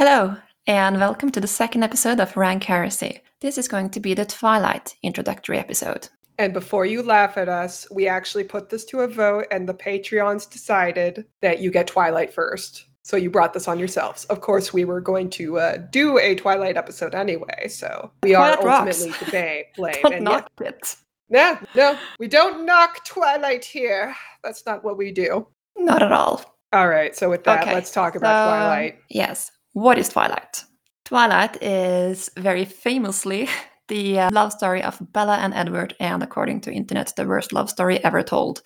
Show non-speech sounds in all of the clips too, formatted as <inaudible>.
Hello, and welcome to the second episode of Rank Heresy. This is going to be the Twilight introductory episode. And before you laugh at us, we actually put this to a vote, and the Patreons decided that you get Twilight first. So you brought this on yourselves. Of course, we were going to uh, do a Twilight episode anyway, so we are Twilight rocks. ultimately to ba- <laughs> blame. Don't And knock it. yeah, no, no, we don't knock Twilight here. That's not what we do. Not at all. All right, so with that, Okay, let's talk about so- Twilight. Yes. What is Twilight? Twilight is very famously <laughs> the uh, love story of Bella and Edward, and according to internet, the worst love story ever told.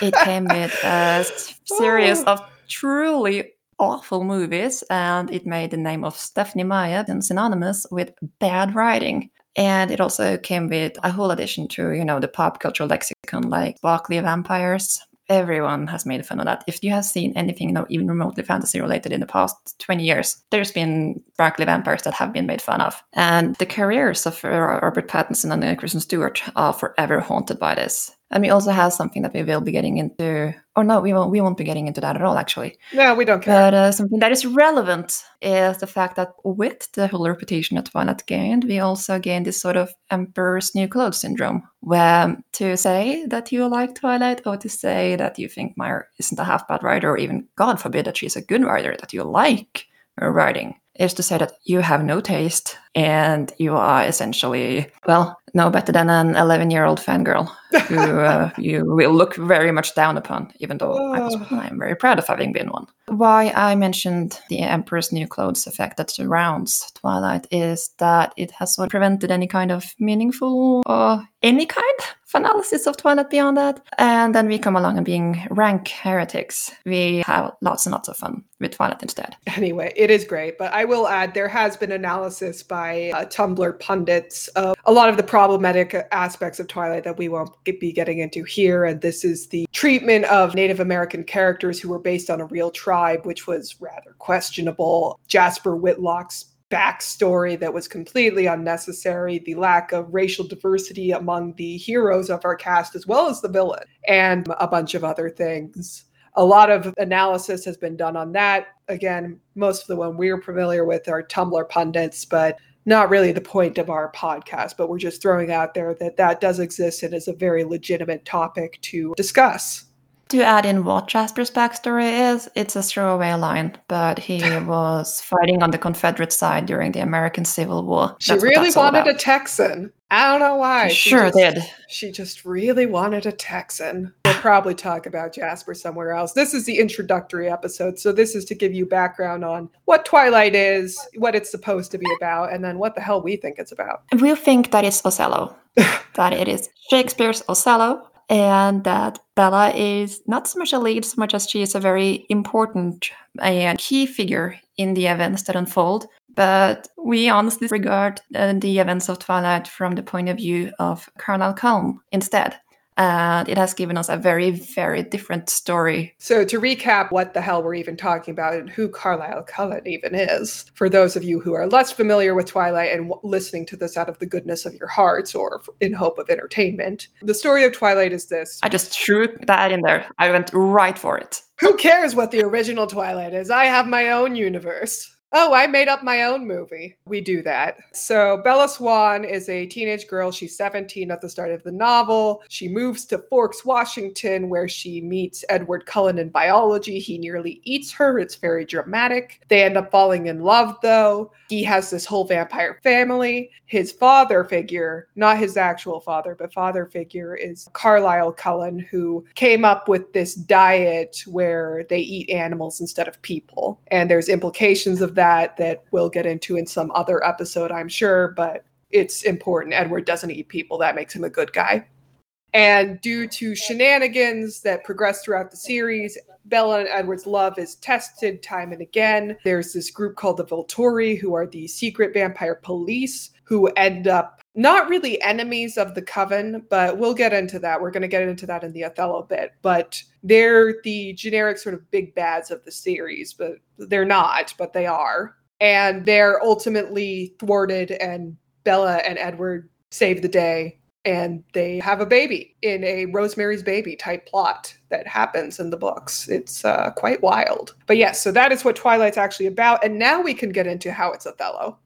It <laughs> came with a series of truly awful movies, and it made the name of Stephenie Meyer synonymous with bad writing. And it also came with a whole addition to, you know, the pop culture lexicon like sparkly vampires. Everyone has made fun of that. If you have seen anything, you know, even remotely fantasy related in the past 20 years, there's been sparkly vampires that have been made fun of. And the careers of Robert Pattinson and Kristen Stewart are forever haunted by this. And we also have something that we will be getting into. Or no, we won't. We won't be getting into that at all, actually. No, we don't care. But uh, something that is relevant is the fact that with the whole reputation that Twilight gained, we also gained this sort of Emperor's New Clothes syndrome, where to say that you like Twilight or to say that you think Meyer isn't a half bad writer, or even, God forbid, that she's a good writer, that you like writing, is to say that you have no taste and you are essentially, well, no better than an 11 year old fangirl who <laughs> uh, you will look very much down upon, even though I was, Oh. I'm very proud of having been one. Why I mentioned the Emperor's New Clothes effect that surrounds Twilight is that it has sort of prevented any kind of meaningful or any kind analysis of Twilight beyond that. And then we come along and being rank heretics, we have lots and lots of fun with Twilight instead. Anyway, it is great, but I will add there has been analysis by uh, Tumblr pundits of a lot of the problematic aspects of Twilight that we won't be getting into here. And this is the treatment of Native American characters who were based on a real tribe, which was rather questionable. Jasper Whitlock's backstory that was completely unnecessary, the lack of racial diversity among the heroes of our cast, as well as the villain, and a bunch of other things a lot of analysis has been done on that. Again, most of the one we're familiar with are Tumblr pundits, but not really the point of our podcast. But we're just throwing out there that that does exist and is a very legitimate topic to discuss. To add in what Jasper's backstory is, it's a throwaway line, but he <laughs> was fighting on the Confederate side during the American Civil War. She That's really wanted a Texan. I don't know why. She sure just, did. She just really wanted a Texan. We'll probably talk about Jasper somewhere else. This is the introductory episode. So, this is to give you background on what Twilight is, what it's supposed to be about, and then what the hell we think it's about. We think that it's Othello, <laughs> that it is Shakespeare's Othello, and that Bella is not so much a lead, so much as she is a very important and key figure in the events that unfold. But we honestly regard uh, the events of Twilight from the point of view of Carlisle Cullen instead. And it has given us a very, very different story. So, to recap what the hell we're even talking about and who Carlisle Cullen even is, for those of you who are less familiar with Twilight and w- listening to this out of the goodness of your hearts or f- in hope of entertainment, the story of Twilight is this. I just threw that in there. I went right for it. Who cares what the original Twilight is? I have my own universe. Oh, I made up my own movie. We do that. So, Bella Swan is a teenage girl. She's 17 at the start of the novel. She moves to Forks, Washington, where she meets Edward Cullen in biology. He nearly eats her. It's very dramatic. They end up falling in love, though. He has this whole vampire family. His father figure, not his actual father, but father figure, is Carlisle Cullen, who came up with this diet where they eat animals instead of people. And there's implications of that that we'll get into in some other episode, I'm sure, but it's important. Edward doesn't eat people. That makes him a good guy. And due to shenanigans that progress throughout the series, Bella and Edward's love is tested time and again. There's this group called the Volturi, who are the secret vampire police, who end up not really enemies of the coven, but we'll get into that. We're going to get into that in the Othello bit. But they're the generic sort of big bads of the series, but they're not, but they are. And they're ultimately thwarted, and Bella and Edward save the day and they have a baby in a Rosemary's Baby type plot that happens in the books. It's uh, quite wild. But yes, so that is what Twilight's actually about. And now we can get into how it's Othello.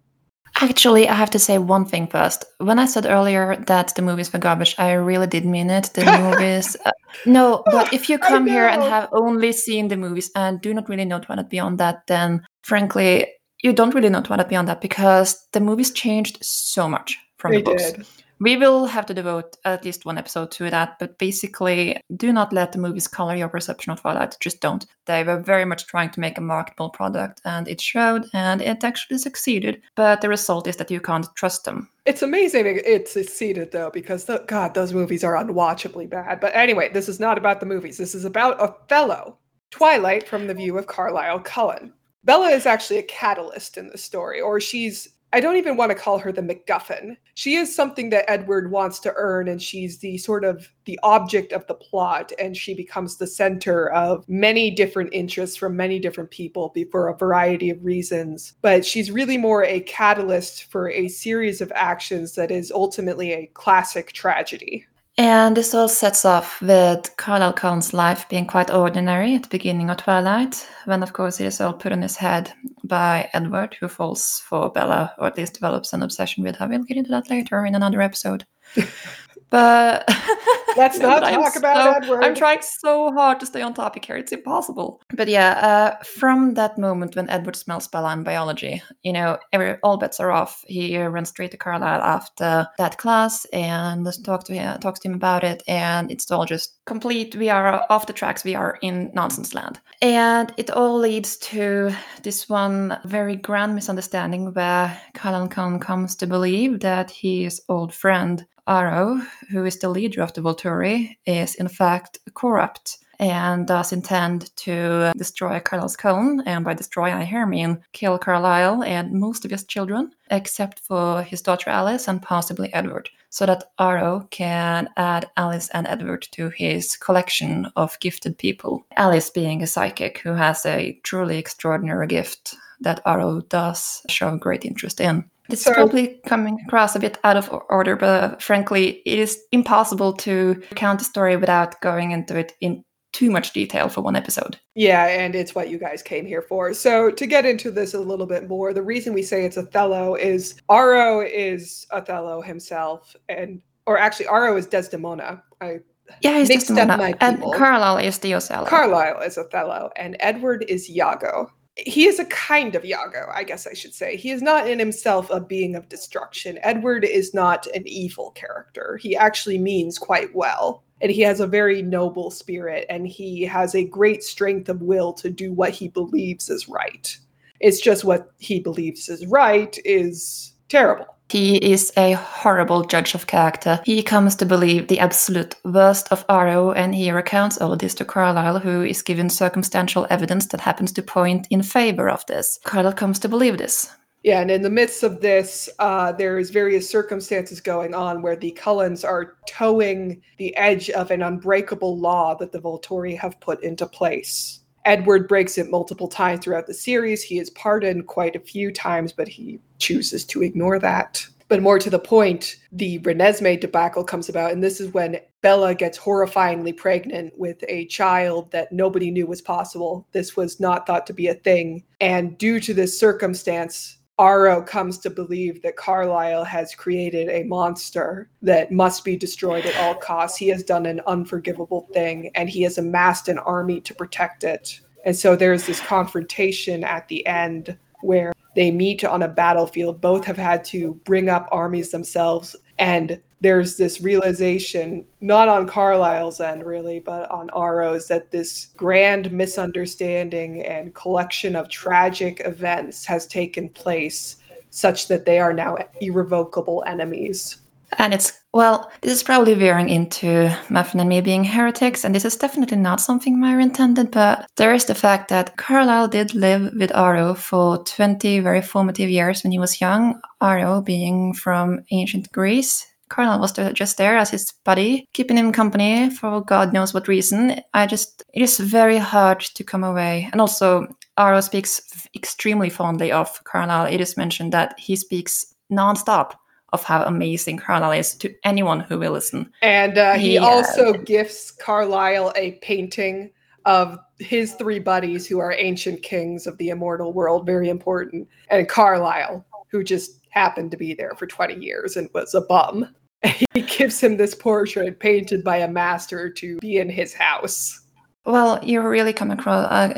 Actually, I have to say one thing first. When I said earlier that the movies were garbage, I really did mean it. The <laughs> movies. Uh, no, but if you come here and have only seen the movies and do not really know Twilight beyond that, then frankly, you don't really know Twilight beyond that because the movies changed so much from They the books. did. We will have to devote at least one episode to that, but basically, do not let the movies color your perception of Twilight. Just don't. They were very much trying to make a marketable product, and it showed, and it actually succeeded. But the result is that you can't trust them. It's amazing it- succeeded though, because the, God, those movies are unwatchably bad. But anyway, this is not about the movies. This is about Othello, Twilight from the view of Carlisle Cullen. Bella is actually a catalyst in the story, or she's. I don't even want to call her the MacGuffin. She is something that Edward wants to earn, and she's the sort of the object of the plot, and she becomes the center of many different interests from many different people for a variety of reasons. But she's really more a catalyst for a series of actions that is ultimately a classic tragedy. And this all sets off with Carlisle Cullen's life being quite ordinary at the beginning of Twilight, when, of course, it is all put on his head by Edward, who falls for Bella, or at least develops an obsession with her. We'll get into that later in another episode. <laughs> but <laughs> <laughs> Let's not talk about so- Edward. I'm trying so hard to stay on topic here. It's impossible. But yeah, uh, from that moment when Edward smells Bella in biology, you know, every, all bets are off. He runs straight to Carlisle after that class and talk to him, talks to him about it, and it's all just complete. We are off the tracks. We are in nonsense land, and it all leads to this one very grand misunderstanding where Carlisle Cullen comes to believe that his old friend Aro, who is the leader of the Volturi, is in fact corrupt and does intend to destroy Carlisle's Cullen, and by destroy I here mean kill Carlisle and most of his children, except for his daughter Alice and possibly Edward, so that Aro can add Alice and Edward to his collection of gifted people. Alice being a psychic who has a truly extraordinary gift that Aro does show great interest in. It's So- probably coming across a bit out of order, but frankly, it is impossible to count the story without going into it in too much detail for one episode. Yeah, and it's what you guys came here for. So, to get into this a little bit more, the reason we say it's Othello is Aro is Othello himself, and or actually, Aro is Desdemona. I, Yeah, he's Mixed up Desdemona, and. Carlisle is the Othello. Carlisle is Othello, and Edward is Iago. He is a kind of Iago, I guess I should say. He is not in himself a being of destruction. Edward is not an evil character. He actually means quite well. And he has a very noble spirit, and he has a great strength of will to do what he believes is right. It's just what he believes is right is terrible. He is a horrible judge of character. He comes to believe the absolute worst of Aro, and he recounts all this to Carlisle, who is given circumstantial evidence that happens to point in favor of this. Carlisle comes to believe this. Yeah, and in the midst of this, uh, there's various circumstances going on where the Cullens are toeing the edge of an unbreakable law that the Volturi have put into place. Edward breaks it multiple times throughout the series. He is pardoned quite a few times, but he chooses to ignore that. But more to the point, the Renesmee debacle comes about, and this is when Bella gets horrifyingly pregnant with a child that nobody knew was possible. This was not thought to be a thing. And due to this circumstance, Aro comes to believe that Carlisle has created a monster that must be destroyed at all costs. He has done an unforgivable thing and he has amassed an army to protect it. And so there's this confrontation at the end where they meet on a battlefield. Both have had to bring up armies themselves. And there's this realization, not on Carlisle's end really, but on Aro's, that this grand misunderstanding and collection of tragic events has taken place such that they are now irrevocable enemies. And it's, well, this is probably veering into Muffin and me being heretics, and this is definitely not something Meyer intended, but there is the fact that Carlisle did live with Aro for 20 very formative years when he was young, Aro being from ancient Greece. Carlisle was just there as his buddy, keeping him company for God knows what reason. I just, it is very hard to come away. And also, Aro speaks extremely fondly of Carlisle. It is mentioned that he speaks nonstop of how amazing Carlisle is to anyone who will listen. And uh, he Yeah. also gifts Carlisle a painting of his three buddies who are ancient kings of the immortal world, very important, and Carlisle, who just happened to be there for 20 years and was a bum. <laughs> He gives him this portrait painted by a master to be in his house. Well, you really come across, uh,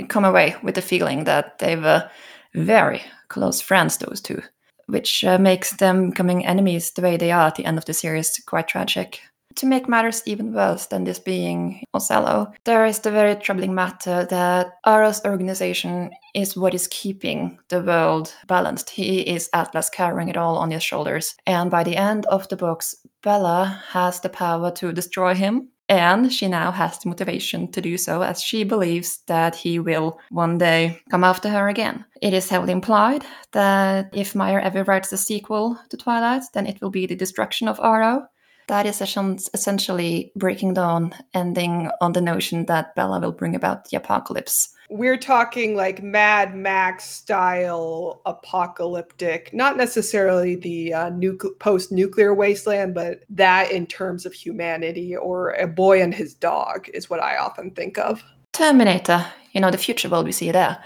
uh, come away with the feeling that they've uh, very close friends, those two, which uh, makes them becoming enemies the way they are at the end of the series quite tragic. To make matters even worse than this being Othello, there is the very troubling matter that Aro's organization is what is keeping the world balanced. He is Atlas carrying it all on his shoulders. And by the end of the books, Bella has the power to destroy him. And she now has the motivation to do so as she believes that he will one day come after her again. It is heavily implied that if Meyer ever writes a sequel to Twilight, then it will be the destruction of Aro. That is essen- essentially breaking down, ending on the notion that Bella will bring about the apocalypse. We're talking like Mad Max style apocalyptic, not necessarily the uh, nucle- post nuclear wasteland, but that in terms of humanity or a boy and his dog is what I often think of. Terminator, you know, the future world we see there.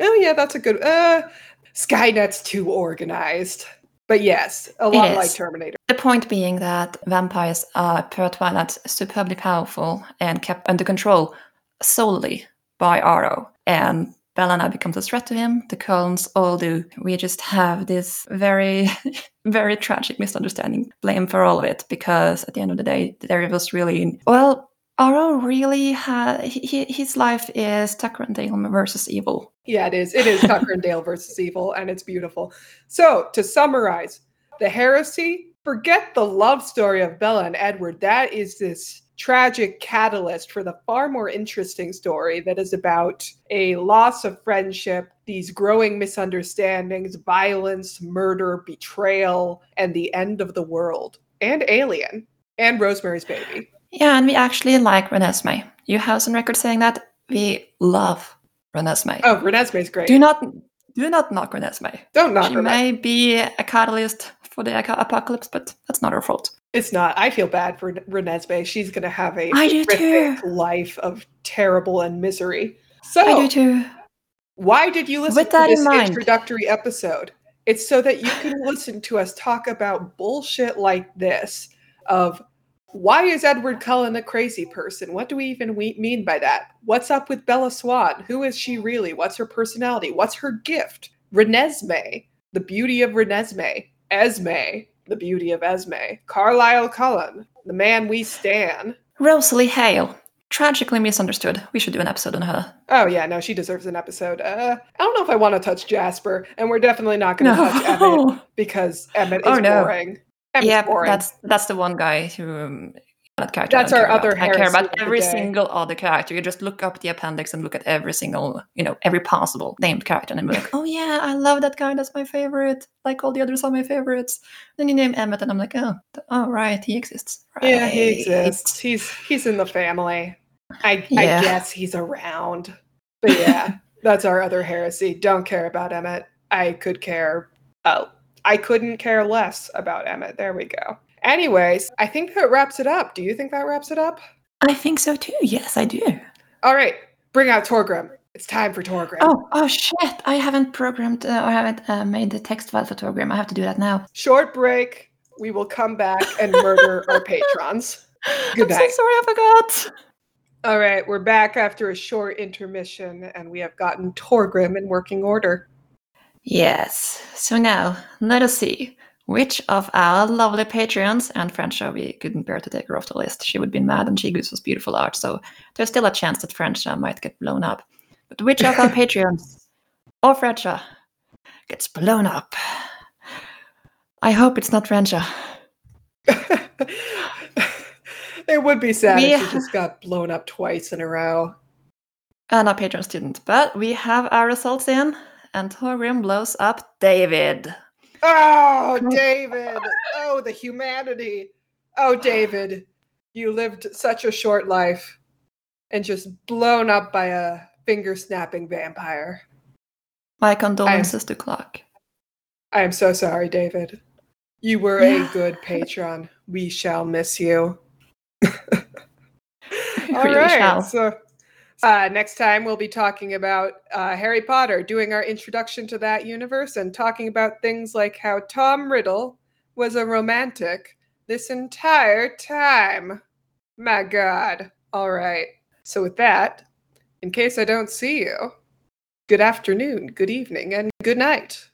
Oh, yeah, that's a good. Uh, Skynet's too organized. But yes, a lot like Terminator. The point being that vampires are, per Twilight, superbly powerful and kept under control solely by Aro. And Bella now becomes a threat to him. The Cullens all do. We just have this very, <laughs> very tragic misunderstanding. Blame for all of it because at the end of the day, there was really well. Aro really had he, his life is Tucker and Dale versus evil. Yeah, it is. It is Tucker and Dale versus evil, and it's beautiful. So, to summarize, the heresy, forget the love story of Bella and Edward. That is this tragic catalyst for the far more interesting story that is about a loss of friendship, these growing misunderstandings, violence, murder, betrayal, and the end of the world, and Alien, and Rosemary's Baby. Yeah, and we actually like Renesmee. You have some record saying that we love Renesmee. Oh, Renesmee's great. Do not do not knock Renesmee. Don't knock She her. may be a catalyst for the apocalypse, but that's not her fault. It's not. I feel bad for Renesmee. She's going to have a I do too. life of terrible and misery. So, I do too. why did you listen With to that in this mind- introductory episode? It's so that you can listen to us talk about bullshit like this of why is Edward Cullen a crazy person? What do we even we- mean by that? What's up with Bella Swan? Who is she really? What's her personality? What's her gift? Renesmee, the beauty of Renesmee. Esme, the beauty of Esme. Carlisle Cullen, the man we stan. Rosalie Hale, tragically misunderstood. We should do an episode on her. Oh yeah, no, she deserves an episode. Uh, I don't know if I want to touch Jasper, and we're definitely not going to touch Emmett <laughs> because Emmett is Oh, no. boring. Emmett's yeah, boring. that's that's the one guy who um, that character. That's our other about. I care about every single other character. You just look up the appendix and look at every single, you know, every possible named character, and I'm like, oh yeah, I love that guy. That's my favorite. Like all the others are my favorites. Then you name Emmett, and I'm like, oh, oh right, he exists. Right. yeah, he exists. He's he's in the family. I I guess he's around. But yeah, <laughs> that's our other heresy. Don't care about Emmett. I could care. Oh, I couldn't care less about Emmett. There we go. Anyways, I think that wraps it up. Do you think that wraps it up? I think so too. Yes, I do. All right, bring out Torgrim. It's time for Torgrim. Oh, oh shit! I haven't programmed uh, or haven't uh, made the text file for Torgrim. I have to do that now. Short break. We will come back and murder <laughs> our patrons. Good I'm so sorry, I forgot. All right, we're back after a short intermission, and we have gotten Torgrim in working order. Yes. So now let us see which of our lovely patrons and Frencha we couldn't bear to take her off the list. She would be mad and she gives us beautiful art, so there's still a chance that Frencha uh, might get blown up. But which of our <laughs> patrons or Frencha uh, gets blown up? I hope it's not Frencha. Uh. <laughs> it would be sad We if she just got blown up twice in a row. And our Patreon student. But we have our results in, and Torgrim blows up David. Oh, <laughs> David! Oh, the humanity! Oh, David, you lived such a short life and just blown up by a finger snapping vampire. My condolences to Clark. I am so sorry, David. You were a good <laughs> patron. We shall miss you. <laughs> All really right. shall. So uh, next time we'll be talking about uh, Harry Potter, doing our introduction to that universe, and talking about things like how Tom Riddle was a romantic this entire time. My God. All right. So with that, in case I don't see you, good afternoon, good evening, and good night.